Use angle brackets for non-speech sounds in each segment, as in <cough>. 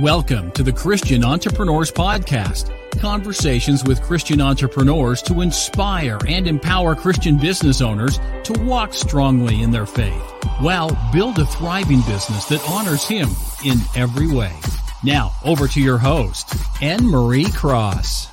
Welcome to the Christian Entrepreneurs Podcast. Conversations with Christian entrepreneurs to inspire and empower Christian business owners to walk strongly in their faith while build a thriving business that honors Him in every way. Now, over to your host, Anne Marie Cross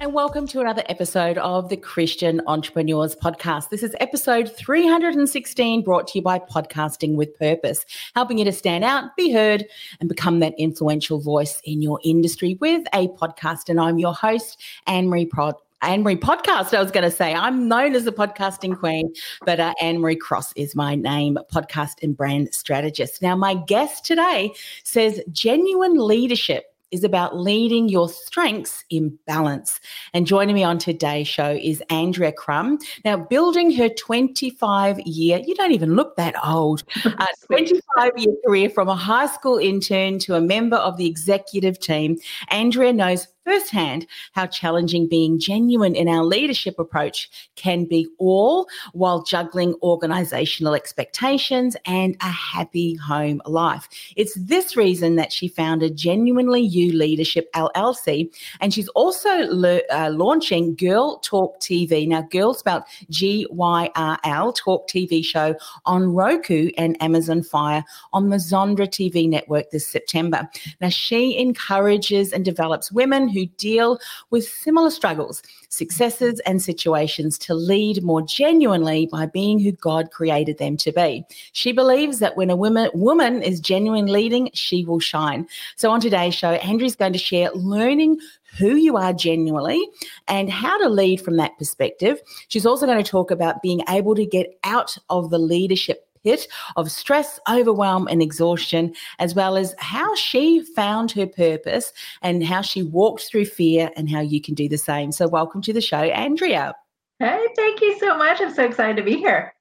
and welcome to another episode of the Christian Entrepreneurs Podcast. This is episode 316 brought to you by Podcasting with Purpose, helping you to stand out, be heard, and become that influential voice in your industry with a podcast. And I'm your host, Anne Marie Prod. Anne Marie Podcast, I was going to say. I'm known as the podcasting queen, but uh, Anne Marie Cross is my name, podcast and brand strategist. Now, my guest today says genuine leadership is about leading your strengths in balance. And joining me on today's show is Andrea Crum. Now, building her 25 year, you don't even look that old, <laughs> uh, 25 year career from a high school intern to a member of the executive team, Andrea knows firsthand how challenging being genuine in our leadership approach can be, all while juggling organizational expectations and a happy home life. It's this reason that she founded Genuinely You Leadership LLC, and she's also le- uh, launching Girl Talk TV. Now, Girl spelled G Y R L Talk TV show on Roku and Amazon Fire on the Zondra TV network this September. Now, she encourages and develops women who deal with similar struggles, successes, and situations to lead more genuinely by being who God created them to be. She believes that when a woman, woman is genuine leading, she will shine. So on today's show, Andrea's going to share learning who you are genuinely and how to lead from that perspective. She's also going to talk about being able to get out of the leadership pit of stress, overwhelm, and exhaustion, as well as how she found her purpose and how she walked through fear and how you can do the same. So, welcome to the show, Andrea. Hey, thank you so much. I'm so excited to be here.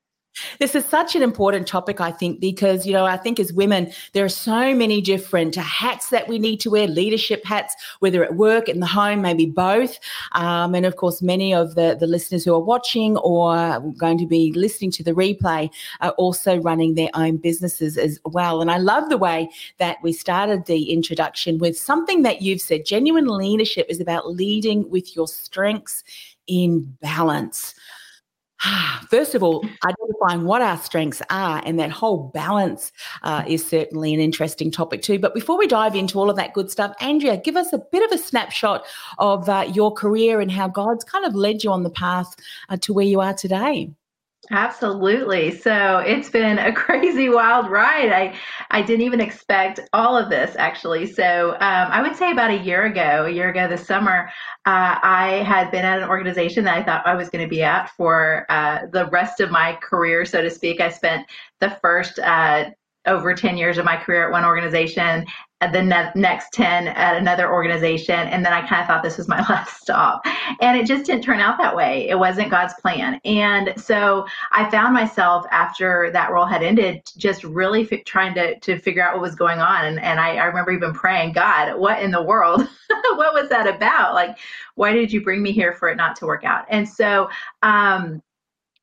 This is such an important topic, I think, because, you know, I think as women, there are so many different hats that we need to wear, leadership hats, whether at work, in the home, maybe both. Um, and of course, many of the, the listeners who are watching or going to be listening to the replay are also running their own businesses as well. And I love the way that we started the introduction with something that you've said genuine leadership is about leading with your strengths in balance. <sighs> First of all, identifying what our strengths are, and that whole balance uh, is certainly an interesting topic too. But before we dive into all of that good stuff, Andrea, give us a bit of a snapshot of uh, your career and how God's kind of led you on the path uh, to where you are today. Absolutely. So it's been a <laughs> crazy, wild ride. I I didn't even expect all of this actually. So um, I would say about a year ago, a year ago this summer, uh, I had been at an organization that I thought I was going to be at for uh, the rest of my career, so to speak. I spent the first uh, over 10 years of my career at one organization the ne- next 10 at another organization and then i kind of thought this was my <laughs> last stop. And it just didn't turn out that way. It wasn't god's plan. And so i found myself after that role had ended just really f- trying to, to figure out what was going on. And, and I, I remember even praying god what in the world? <laughs> What was that about? Like why did you bring me here for it not to work out? And so um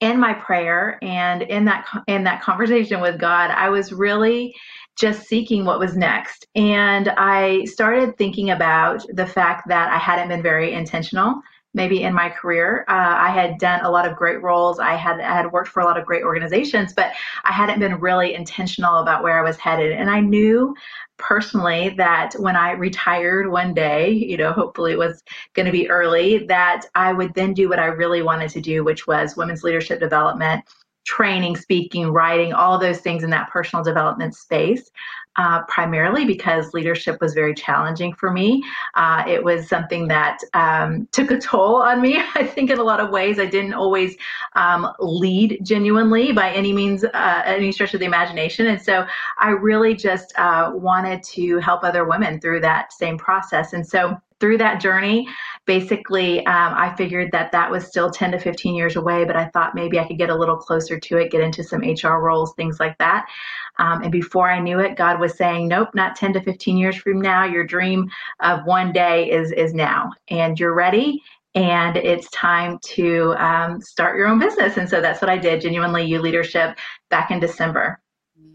in my prayer and in that in that conversation with god i was really just seeking what was next. And I started thinking about the fact that I hadn't been very intentional maybe in my career. Uh, I had done a lot of great roles. I had I had worked for a lot of great organizations, but I hadn't been really intentional about where I was headed. And I knew personally that when I retired one day, you know, hopefully it was going to be early, that I would then do what I really wanted to do, which was women's leadership development training, speaking, writing, all those things in that personal development space. Uh, primarily because leadership was very challenging for me. Uh, it was something that um, took a toll on me. <laughs> I think in a lot of ways, I didn't always um, lead genuinely by any means, uh, any stretch of the imagination. And so I really just uh, wanted to help other women through that same process. And so through that journey, basically, um, I figured that that was still 10 to 15 years away, but I thought maybe I could get a little closer to it, get into some HR roles, things like that. Um, and before I knew it, God was saying, "Nope, not 10 to 15 years from now. Your dream of one day is is now, and you're ready." And it's time to um, start your own business. And so that's what I did. Genuinely, you leadership back in December.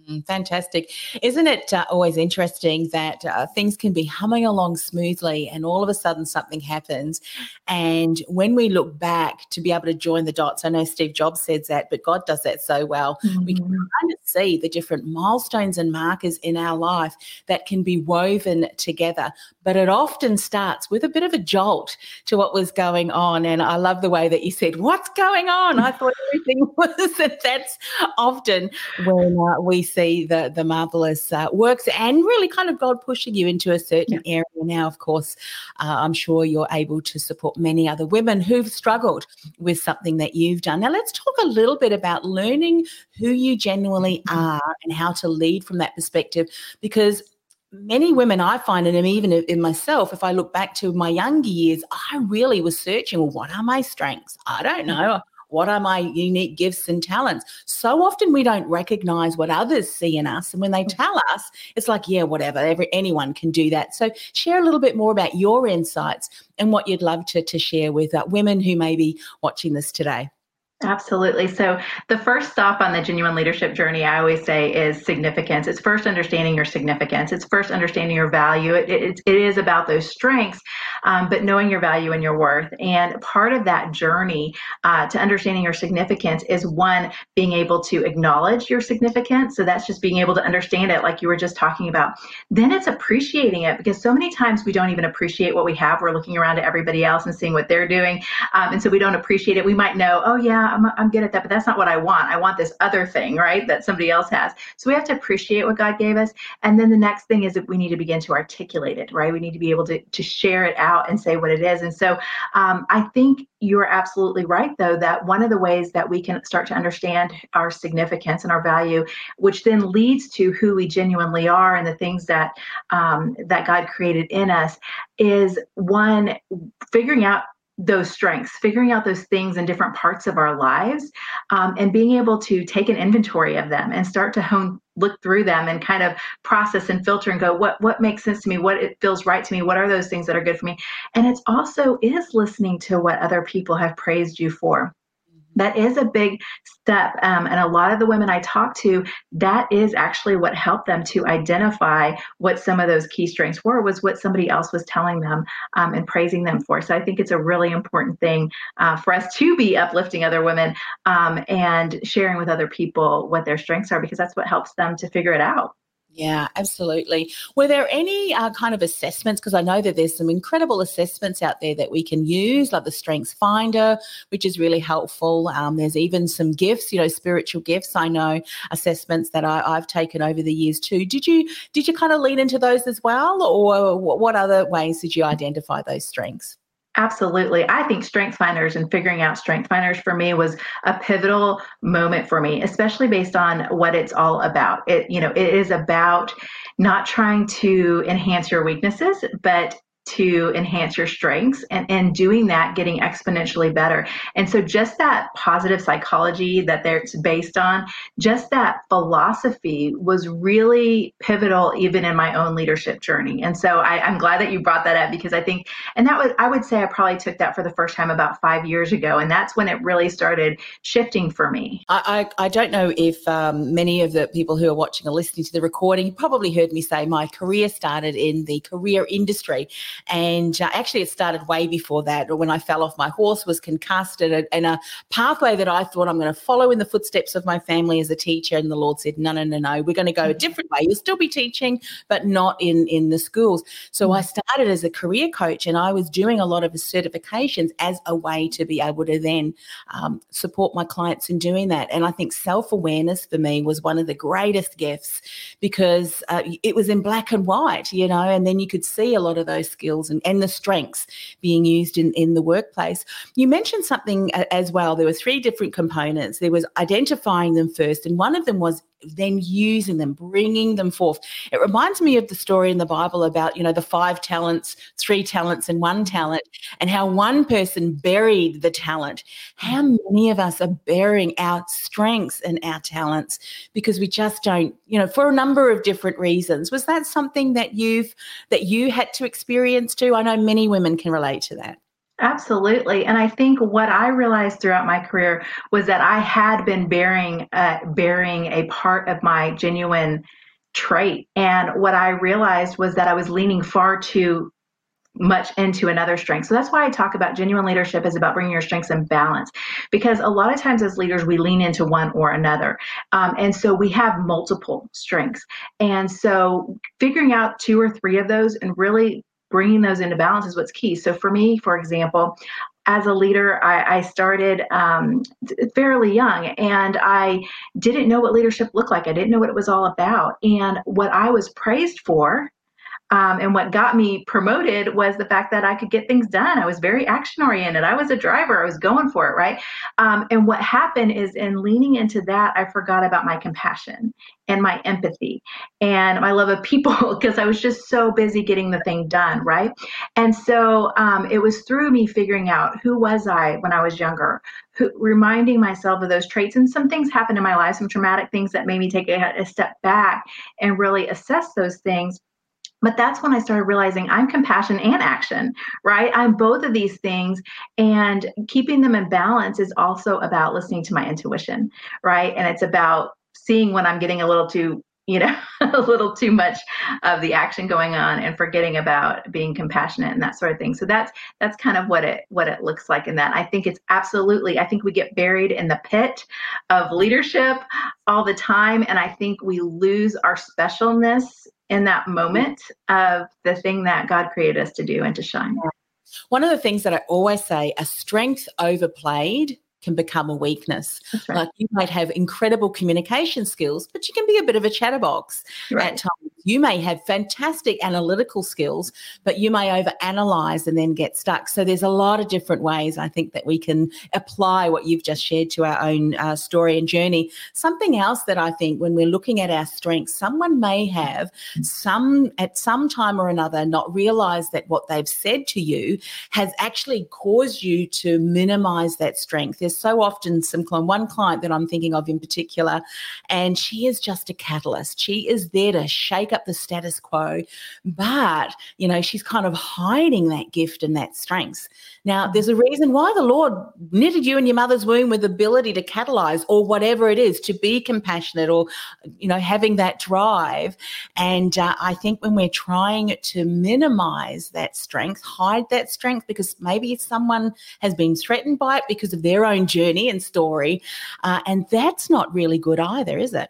Mm, fantastic. Isn't it uh, always interesting that uh, things can be humming along smoothly and all of a sudden something happens? And when we look back to be able to join the dots, I know Steve Jobs says that, but God does that so well. Mm-hmm. We can mm-hmm. kind of see the different milestones and markers in our life that can be woven together. But it often starts with a bit of a jolt to what was going on. And I love the way that you said, What's going on? I thought everything <laughs> was, and that's often when uh, we see the the marvelous uh, works and really kind of God pushing you into a certain yeah. area. Now, of course, uh, I'm sure you're able to support many other women who've struggled with something that you've done. Now, let's talk a little bit about learning who you genuinely mm-hmm. are and how to lead from that perspective, because many women I find, and even in myself, if I look back to my younger years, I really was searching, well, what are my strengths? I don't know. What are my unique gifts and talents? So often we don't recognize what others see in us. And when they mm. tell us, it's like, yeah, whatever, every, anyone can do that. So share a little bit more about your insights and what you'd love to, to share with uh, women who may be watching this today. Absolutely. So, the first stop on the genuine leadership journey, I always say, is significance. It's first understanding your significance. It's first understanding your value. It, it, it is about those strengths, um, but knowing your value and your worth. And part of that journey uh, to understanding your significance is one, being able to acknowledge your significance. So, that's just being able to understand it, like you were just talking about. Then it's appreciating it because so many times we don't even appreciate what we have. We're looking around at everybody else and seeing what they're doing. Um, and so we don't appreciate it. We might know, oh, yeah I'm, I'm good at that, but that's not what I want. I want this other thing, right? That somebody else has. So we have to appreciate what God gave us. And then the next thing is that we need to begin to articulate it, right? We need to be able to, to share it out and say what it is. And so um, I think you're absolutely right, though, that one of the ways that we can start to understand our significance and our value, which then leads to who we genuinely are and the things that um, that God created in us, is one figuring out those strengths, figuring out those things in different parts of our lives, um, and being able to take an inventory of them and start to hone, look through them, and kind of process and filter and go, what what makes sense to me, what it feels right to me, what are those things that are good for me, and it's also is listening to what other people have praised you for that is a big step. Um, and a lot of the women I talk to, that is actually what helped them to identify what some of those key strengths were, was what somebody else was telling them um, and praising them for. So I think it's a really important thing uh, for us to be uplifting other women um, and sharing with other people what their strengths are, because that's what helps them to figure it out. Yeah, absolutely. Were there any uh, kind of assessments? Because I know that there's some incredible assessments out there that we can use, like the Strengths Finder, which is really helpful. Um, there's even some gifts, you know, spiritual gifts. I know assessments that I, have taken over the years too. Did you did you kind of lean into those as well, or what other ways did you identify those strengths? Absolutely. I think Strength Finders and figuring out Strength Finders for me was a pivotal moment for me, especially based on what it's all about. It, you know, it is about not trying to enhance your weaknesses, but to enhance your strengths and, and doing that getting exponentially better. And so just that positive psychology that it's based on just that philosophy was really pivotal even in my own leadership journey. And so I, i'm glad that you brought that up because i think and that was i would say i probably took that for the first time about five years ago and that's when it really started shifting for me. I, I, I don't know if um, many of the people who are watching or listening to the recording. Probably heard me say my career started in the career industry and uh, actually, it started way before that. When I fell off my horse, was concussed, and a, a pathway that I thought I'm going to follow in the footsteps of my family as a teacher. And the Lord said, "No, no, no, no. We're going to go a different way. You'll still be teaching, but not in in the schools." So I started as a career coach, and I was doing a lot of certifications as a way to be able to then um, support my clients in doing that. And I think self awareness for me was one of the greatest gifts because uh, it was in black and white, you know, and then you could see a lot of those skills skills and, and the strengths being used in, in the workplace. You mentioned something uh, as well. There were three different components. There was identifying them first, and one of them was then using them, bringing them forth. It reminds me of the story in the Bible about, you know, the five talents, three talents, and one talent, and how one person buried the talent. How many of us are burying our strengths and our talents because we just don't, you know, for a number of different reasons. Was that something that you've that you had to experience too? I know many women can relate to that. Absolutely. And I think what I realized throughout my career was that I had been burying uh, burying a part of my genuine trait. And what I realized was that I was leaning far too much into another strength. So that's why I talk about genuine leadership is about bringing your strengths in balance because a lot of times as leaders, we lean into one or another. Um, and so we have multiple strengths. And so figuring out two or three of those and really bringing those into balance is what's key. So for me, for example, as a leader, I, I started um, fairly young and I didn't know what leadership looked like. I didn't know what it was all about. And what I was praised for um, and what got me promoted was the fact that I could get things done. I was very action oriented. I was a driver. I was going for it, right? Um, and what happened is, in leaning into that, I forgot about my compassion and my empathy and my love of people <laughs> because I was just so busy getting the thing done, right? And so um, it was through me figuring out who was I when I was younger, who, reminding myself of those traits. And some things happened in my life, some traumatic things that made me take a, a step back and really assess those things but that's when I started realizing I'm compassion and action, right? I'm both of these things. And keeping them in balance is also about listening to my intuition, right? And it's about seeing when I'm getting a little too you know <laughs> a little too much of the action going on and forgetting about being compassionate and that sort of thing so that's that's kind of what it what it looks like in that i think it's absolutely i think we get buried in the pit of leadership all the time and i think we lose our specialness in that mm-hmm. moment of the thing that God created us to do and to shine. One of the things that I always say a strength overplayed can become a weakness. Right. Like you might have incredible communication skills, but you can be a bit of a chatterbox right. at times. You may have fantastic analytical skills, but you may overanalyze and then get stuck. So there's a lot of different ways I think that we can apply what you've just shared to our own uh, story and journey. Something else that I think when we're looking at our strengths, someone may have some at some time or another not realized that what they've said to you has actually caused you to minimize that strength. There's so often some one client that I'm thinking of in particular, and she is just a catalyst. She is there to shake up the status quo, but you know, she's kind of hiding that gift and that strength. Now, there's a reason why the Lord knitted you in your mother's womb with ability to catalyze or whatever it is, to be compassionate or, you know, having that drive. And uh, I think when we're trying to minimize that strength, hide that strength, because maybe someone has been threatened by it because of their own journey and story. Uh, and that's not really good either, is it?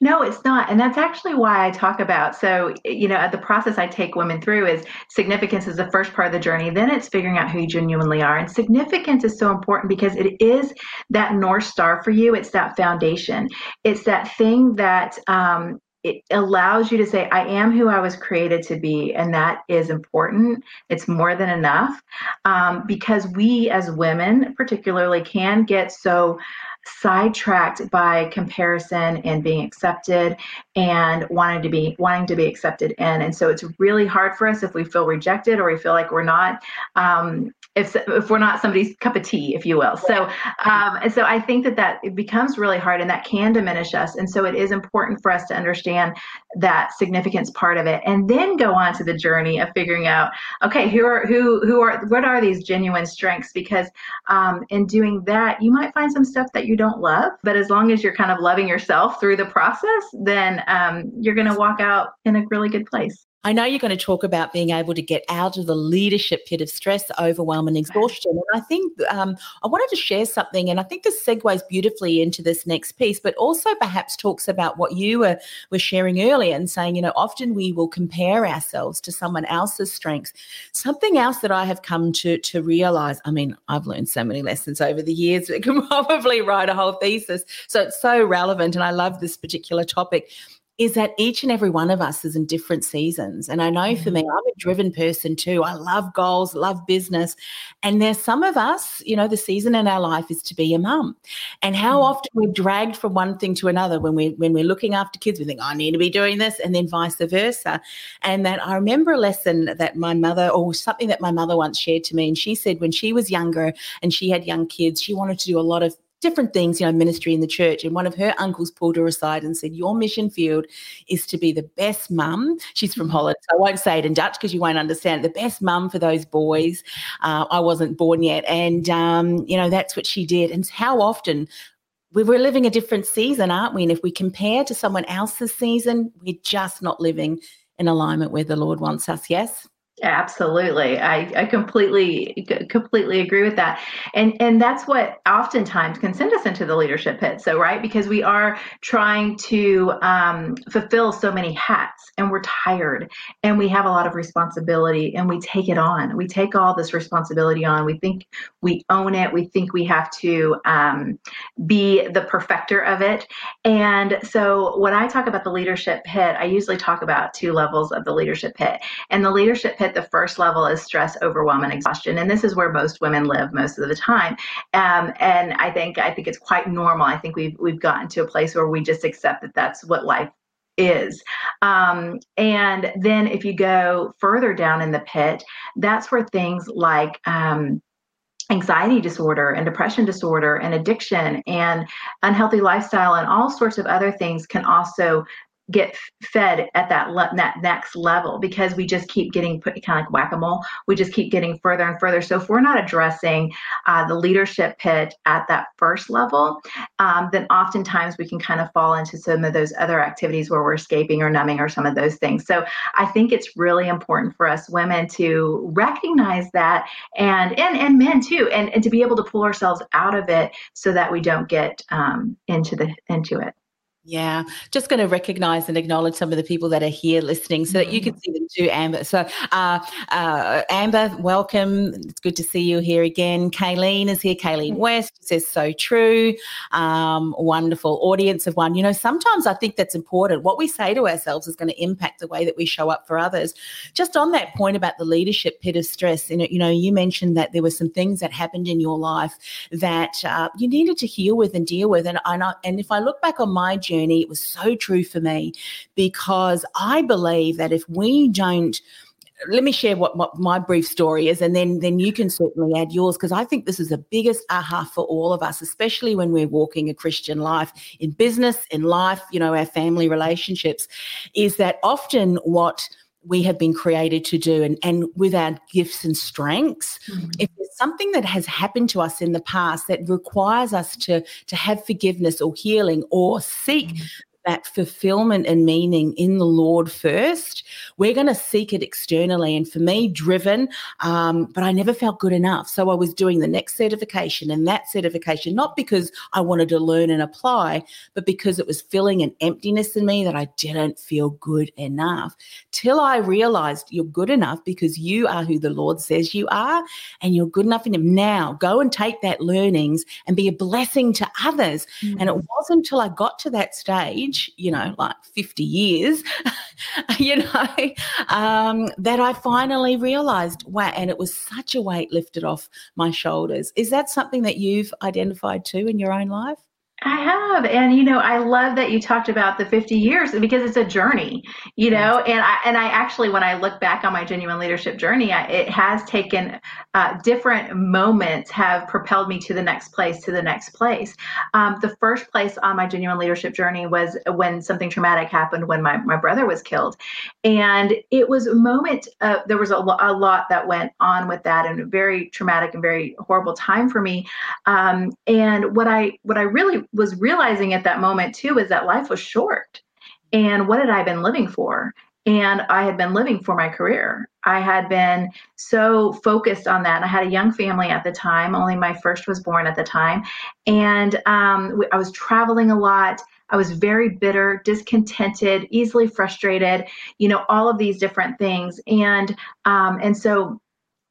No, it's not. And that's actually why I talk about. So, you know, the process I take women through is significance is the first part of the journey. Then it's figuring out who you genuinely are. And significance is so important because it is that North Star for you. It's that foundation. It's that thing that, um, it allows you to say, I am who I was created to be. And that is important. It's more than enough um, because we as women, particularly, can get so sidetracked by comparison and being accepted and wanting to be wanting to be accepted in and so it's really hard for us if we feel rejected or we feel like we're not um, if if we're not somebody's cup of tea, if you will. So um, and so I think that that it becomes really hard, and that can diminish us. And so it is important for us to understand that significance part of it, and then go on to the journey of figuring out, okay, who are who who are what are these genuine strengths? Because um, in doing that, you might find some stuff that you don't love, but as long as you're kind of loving yourself through the process, then um, you're going to walk out in a really good place. I know you're going to talk about being able to get out of the leadership pit of stress, overwhelm, and exhaustion. And I think um, I wanted to share something, and I think this segues beautifully into this next piece, but also perhaps talks about what you were, were sharing earlier and saying, you know, often we will compare ourselves to someone else's strengths. Something else that I have come to, to realize, I mean, I've learned so many lessons over the years, <laughs> I can probably write a whole thesis. So it's so relevant, and I love this particular topic is that each and every one of us is in different seasons. And I know for me, mm-hmm. I'm a driven person too. I love goals, love business. And there's some of us, you know, the season in our life is to be a mum. And how mm-hmm. often we're dragged from one thing to another when we're when we're looking after kids, we think, I need to be doing this, and then vice versa. And that I remember a lesson that my mother, or something that my mother once shared to me, and she said when she was younger and she had young kids, she wanted to do a lot of different things, you know, ministry in the church. And one of her uncles pulled her aside and said, Your mission field is to be the best mum. She's from Holland, so I won't say it in Dutch because you won't understand. The best mum for those boys. Uh, I wasn't born yet. And, um, you know, that's what she did. And how often we're living a different season, aren't we? And if we compare to someone else's season, we're just not living in alignment where the Lord wants us. Yes? Absolutely. I, I completely completely agree with that. And and that's what oftentimes can send us into the leadership pit. So right, because we are trying to um, fulfill so many hats and we're tired and we have a lot of responsibility and we take it on. We take all this responsibility on. We think we own it. We think we have to um, be the perfecter of it. And so when I talk about the leadership pit, I usually talk about two levels of the leadership pit. And the leadership pit hit the first level is stress, overwhelm, and exhaustion, and this is where most women live most of the time. Um, and I think I think it's quite normal. I think we've we've gotten to a place where we just accept that that's what life is. Um, and then if you go further down in the pit, that's where things like um, anxiety disorder and depression disorder and addiction and unhealthy lifestyle and all sorts of other things can also get fed at that le- that next level because we just keep getting put kind of like whack-a-mole. We just keep getting further and further. So if we're not addressing uh, the leadership pit at that first level um, then oftentimes we can kind of fall into some of those other activities where we're escaping or numbing or some of those things. So i think it's really important for us women to recognize that and and, and men too and, and to be able to pull ourselves out of it so that we don't get um, into the into it yeah, just going to recognize and acknowledge some of the people that are here listening so that you can mm-hmm. see them too, Amber. So, uh, uh, Amber, welcome. It's good to see you here again. Kayleen is here. Kayleen mm-hmm. West says so true. Um, wonderful audience of one. You know, sometimes I think that's important. What we say to ourselves is going to impact the way that we show up for others. Just on that point about the leadership pit of stress, you know, you, know, you mentioned that there were some things that happened in your life that uh, you needed to heal with and deal with. And, and, I, and if I look back on my journey. It was so true for me because I believe that if we don't let me share what, what, my brief story is and then then you can certainly add yours because i think this is the biggest aha for all of us especially when we're walking a christian life in business in life you know our family relationships is that often what we have been created to do and, and with our gifts and strengths mm-hmm. if there's something that has happened to us in the past that requires us to to have forgiveness or healing or seek mm-hmm that fulfillment and meaning in the Lord first, we're going to seek it externally. And for me, driven, um, but I never felt good enough. So I was doing the next certification and that certification, not because I wanted to learn and apply, but because it was filling an emptiness in me that I didn't feel good enough. Till I realized you're good enough because you are who the Lord says you are and you're good enough in Him. Now go and take that learnings and be a blessing to others. Mm-hmm. And it wasn't until I got to that stage age, you know, like 50 years, <laughs> you know, um, that I finally realized, wow, and it was such a weight lifted off my shoulders. Is that something that you've identified too in your own life? I have. And you know, I love that you talked about the 50 years because it's a journey, you know, and I and I actually when I look back on my genuine leadership journey, I, it has taken uh, different moments have propelled me to the next place, to the next place. Um, the first place on my genuine leadership journey was when something traumatic happened when my, my brother was killed. And it was a moment, uh, there was a, a lot that went on with that and a very traumatic and very horrible time for me. Um, and what I, what I really was realizing at that moment too is that life was short. And what had I been living for? And I had been living for my career. I had been so focused on that. And I had a young family at the time. Only my first was born at the time. And um, I was traveling a lot. I was very bitter, discontented, easily frustrated, you know, all of these different things. And um, and so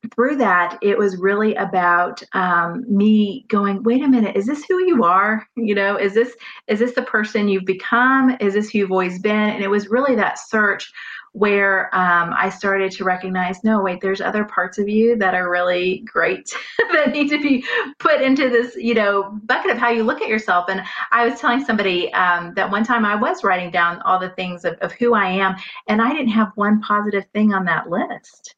through that, it was really about um, me going, wait a minute, is this who you are? You know, is this is this the person you've become? Is this who you've always been? And it was really that search where um, I started to recognize, no, wait, there's other parts of you that are really great <laughs> that need to be put into this, you know, bucket of how you look at yourself. And I was telling somebody um, that one time I was writing down all the things of, of who I am, and I didn't have one positive thing on that list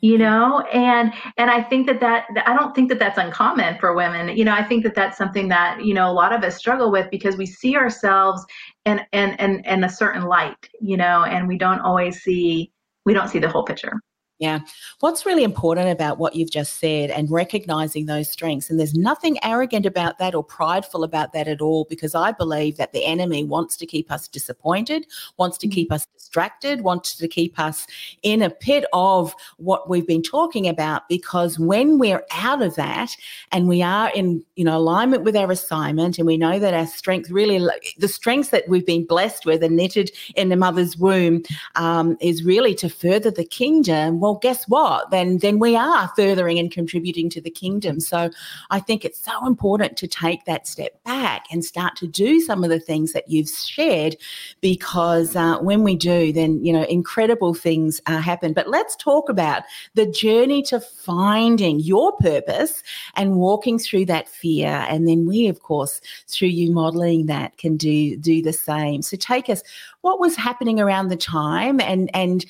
you know? And and i think that that i don't think that that's uncommon for women. You know i think that that's something that you know a lot of us struggle with because we see ourselves in in in, in a certain light you know and we don't always see we don't see the whole picture yeah. What's really important about what you've just said and recognizing those strengths, and there's nothing arrogant about that or prideful about that at all, because I believe that the enemy wants to keep us disappointed, wants to keep mm. us distracted, wants to keep us in a pit of what we've been talking about. Because when we're out of that and we are in, you know, alignment with our assignment, and we know that our strength really, the strengths that we've been blessed with and knitted in the mother's womb um, is really to further the kingdom well, guess what? Then then we are furthering and contributing to the kingdom. So I think it's so important to take that step back and start to do some of the things that you've shared, because uh, when we do, then you know incredible things uh, happen. But let's talk about the journey to finding your purpose and walking through that fear, and then we, of course, through you modeling that, can do do the same. So take us what was happening around the time and and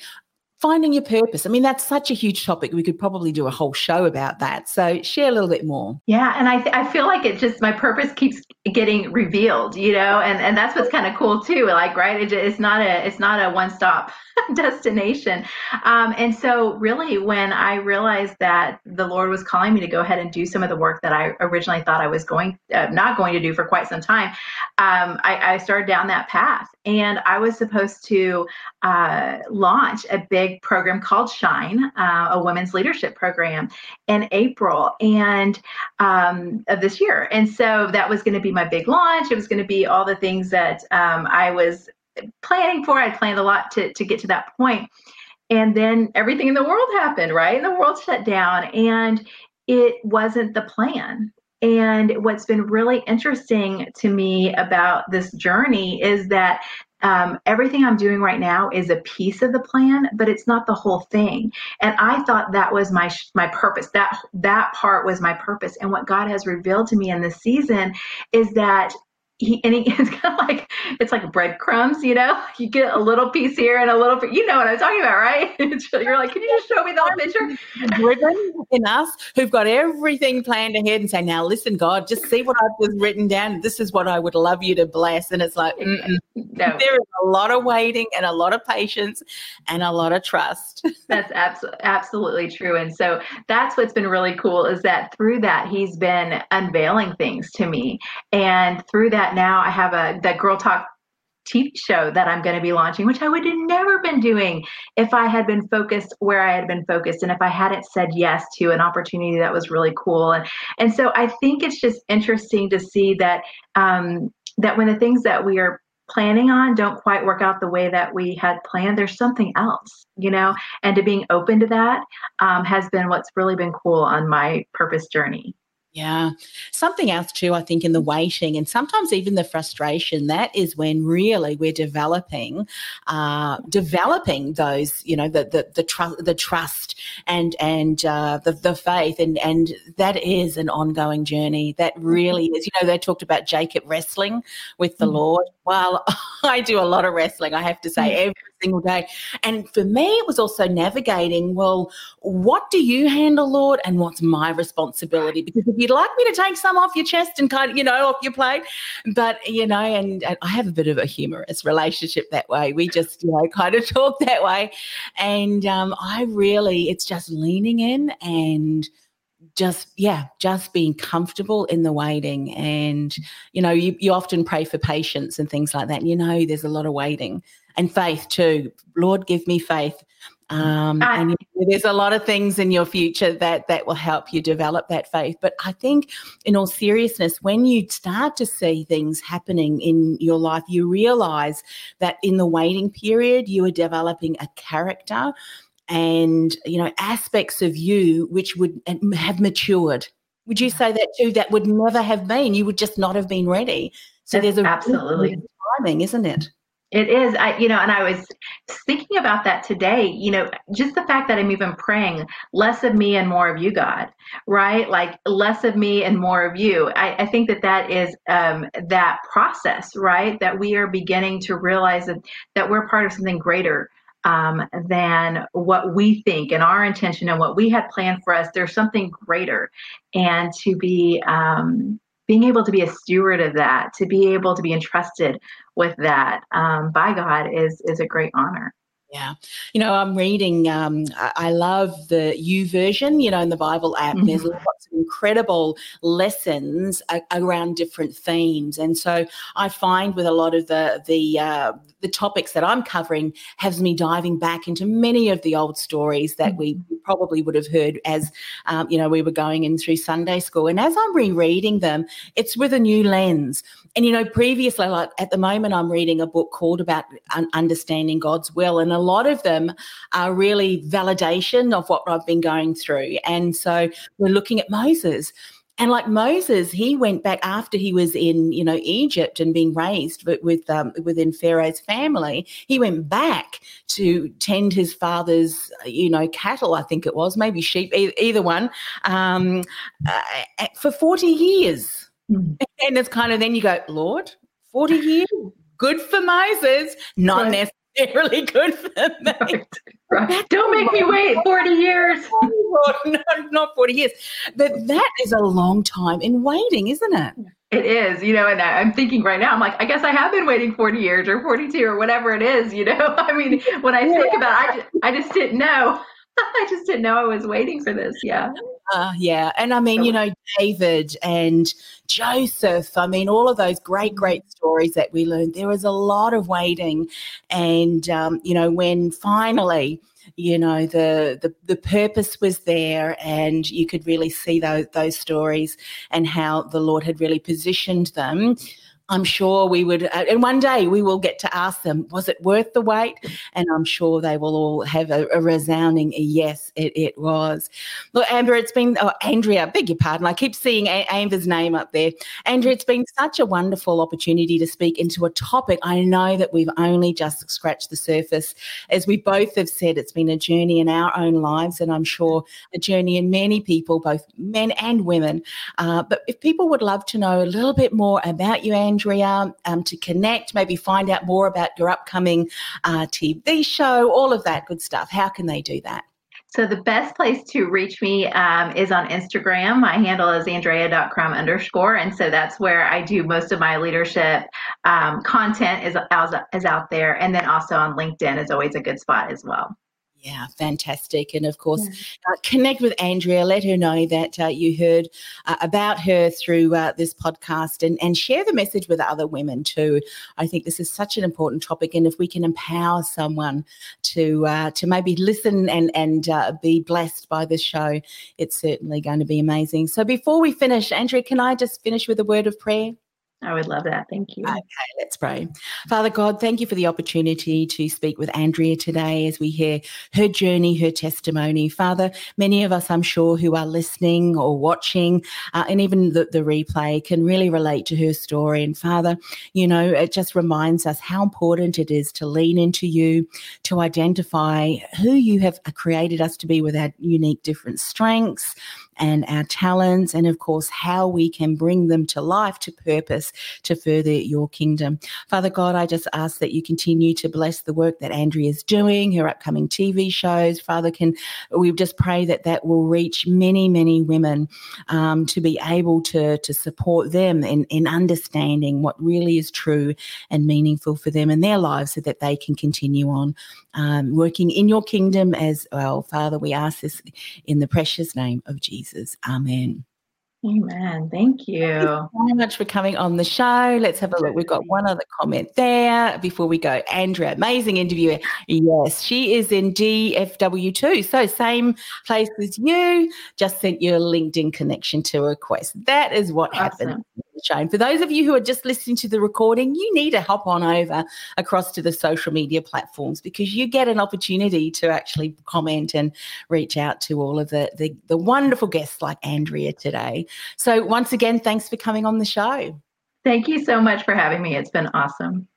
finding your purpose. I mean, that's such a huge topic. We could probably do a whole show about that. So share a little bit more. Yeah, and I th- I feel like it just my purpose keeps getting revealed, you know, and and that's what's kind of cool too. Like, right? It, it's not a it's not a one stop <laughs> destination. Um, and so, really, when I realized that the Lord was calling me to go ahead and do some of the work that I originally thought I was going uh, not going to do for quite some time, um, I, I started down that path, and I was supposed to uh, launch a big program called Shine, uh, a women's leadership program, in April and um, of this year. And so that was going to be my big launch. It was going to be all the things that um, I was planning for. I planned a lot to to get to that point, and then everything in the world happened. Right, and the world shut down, and it wasn't the plan. And what's been really interesting to me about this journey is that um, everything I'm doing right now is a piece of the plan, but it's not the whole thing. And I thought that was my my purpose. That that part was my purpose. And what God has revealed to me in this season is that he, and he, <laughs> it's kind of like it's like breadcrumbs, you know. <laughs> You get a little piece here and a little, you know what I'm talking about, right? <laughs> You're like, can you just show me the whole picture? Driven in us who've got everything planned ahead and say, now listen, God, just see what I've just written down. This is what I would love you to bless, and it's like, no. there is a lot of waiting and a lot of patience and a lot of trust. that's absolutely absolutely true, and so that's what's been really cool is that through that He's been unveiling things to me, and through that that now. I have a that Girl Talk TV show that I'm going to be launching, which I would have never been doing if I had been focused where I had been focused and if I hadn't said yes to an opportunity that was really cool. And and so I think it's just interesting to see that um, that when the things that we are planning on don't quite work out the way that we had planned, there's something else, you know. And to being open to that um, has been what's really been cool on my purpose journey. Yeah. Something else too, I think, in the waiting and sometimes even the frustration, that is when really we're developing, uh, developing those, you know, the the the, tr- the trust and and uh, the the faith, and and that is an ongoing journey. That really is. You know, they talked about Jacob wrestling with the mm-hmm. Lord. Well, <laughs> I do a lot of wrestling. I have to say, mm-hmm. every single day. And for me, it was also navigating well, what do you handle, Lord, and what's my responsibility? Because if you'd like me to take some off your chest and kind of, you know, off your plate, but, you know, and, and I have a bit of a humorous relationship that way. We just, you know, kind of <laughs> talk that way. And um, I really, it's just leaning in and, just yeah just being comfortable in the waiting and you know you, you often pray for patience and things like that and you know there's a lot of waiting and faith too. Lord, give me faith. Um, and there's a lot of things in your future that that will help you develop that faith. But I think, in all seriousness, when you start to see things happening in your life, you realize that in the waiting period, you are developing a character and you know aspects of you which would have matured. Would you say that too? That would never have been. You would just not have been ready. So there's a absolutely timing, isn't it? It is. I, you know, and I was thinking about that today, you know, just the fact that I'm even praying less of me and more of you, God, right? Like less of me and more of you. I, I think that that is um, that process, right? That we are beginning to realize that, that we're part of something greater um, than what we think and our intention and what we had planned for us. There's something greater, and to be um, being able to be a steward of that, to be able to be entrusted with that um, by God is is a great honor. Yeah. You know, I'm reading, um, I, love the U YouVersion, you know, in the Bible app. Mm-hmm. There's lots of incredible lessons a, around different themes. And so I find with a lot of the, the, uh, the topics that I'm covering has me diving back into many of the old stories that we mm-hmm. probably would have heard as, um, you know, we were going in through Sunday school. And as I'm rereading them, it's with a new lens. And, you know, previously, like at the moment, I'm reading a book called About Understanding God's Will. And a lot of them are really validation of what I've been going through. And so we're looking at Moses. And like Moses, he went back after he was in, you know, Egypt and being raised with, with um, within Pharaoh's family. He went back to tend his father's, you know, cattle. I think it was maybe sheep, either one, um, uh, for forty years. Mm. And it's kind of then you go, Lord, forty years, good for Moses, not right. Necessarily really good for them. Right, right. Don't make me wait 40 years. <laughs> Oh, no, not 40 years. But that is a long time in waiting, isn't it? It is, you know, and I'm thinking right now, I'm like, I guess I have been waiting 40 years or 42 or whatever it is, you know. <laughs> I mean, when I think yeah. about it, I just, I just didn't know. <laughs> I just didn't know I was waiting for this. Yeah. Uh, yeah. And I mean, you know, David and Joseph, I mean, all of those great, mm-hmm. great stories that we learned, there was a lot of waiting. And, um, you know, when finally, you know the, the the purpose was there and you could really see those those stories and how the lord had really positioned them I'm sure we would, uh, and one day we will get to ask them, was it worth the wait? And I'm sure they will all have a, a resounding yes, it, it, was. Look, Amber, it's been, oh, Andrea, beg your pardon, I keep seeing a- Amber's name up there. Andrea, it's been such a wonderful opportunity to speak into a topic. I know that we've only just scratched the surface. As we both have said, it's been a journey in our own lives, and I'm sure a journey in many people, both men and women. Uh, but if people would love to know a little bit more about you, Andrea, Andrea, um, to connect, maybe find out more about your upcoming uh, TV show, all of that good stuff, how can they do that? So the best place to reach me um, is on Instagram. My handle is andrea.crum underscore. And so that's where I do most of my leadership um, content is, is out there. And then also on LinkedIn is always a good spot as well. Yeah, fantastic. And of course, yeah. uh, connect with Andrea. Let her know that uh, you heard uh, about her through uh, this podcast and, and share the message with other women too. I think this is such an important topic. And if we can empower someone to uh, to maybe listen and, and uh, be blessed by this show, it's certainly going to be amazing. So before we finish, Andrea, can I just finish with a word of prayer? I would love that. Thank you. Okay, let's pray. Father God, thank you for the opportunity to speak with Andrea today as we hear her journey, her testimony. Father, many of us, I'm sure, who are listening or watching, uh, and even the, the replay can really relate to her story. And Father, you know, it just reminds us how important it is to lean into you, to identify who you have created us to be with our unique different strengths and our talents, and of course, how we can bring them to life, to purpose, to further your kingdom. Father God, I just ask that you continue to bless the work that Andrea is doing, her upcoming TV shows. Father, can we just pray that that will reach many, many women um, to be able to, to support them in, in understanding what really is true and meaningful for them in their lives so that they can continue on um, working in your kingdom as well. Father, we ask this in the precious name of Jesus. Amen. Amen. Thank you. Thank you so much for coming on the show. Let's have a look. We've got one other comment there before we go. Andrea, amazing interviewer. Yes, she is in DFW2. So same place as you. Just sent you a LinkedIn connection to request. That is what awesome. Show. For those of you who are just listening to the recording, you need to hop on over across to the social media platforms because you get an opportunity to actually comment and reach out to all of the, the, the wonderful guests like Andrea today. So, once again, thanks for coming on the show. Thank you so much for having me. It's been awesome.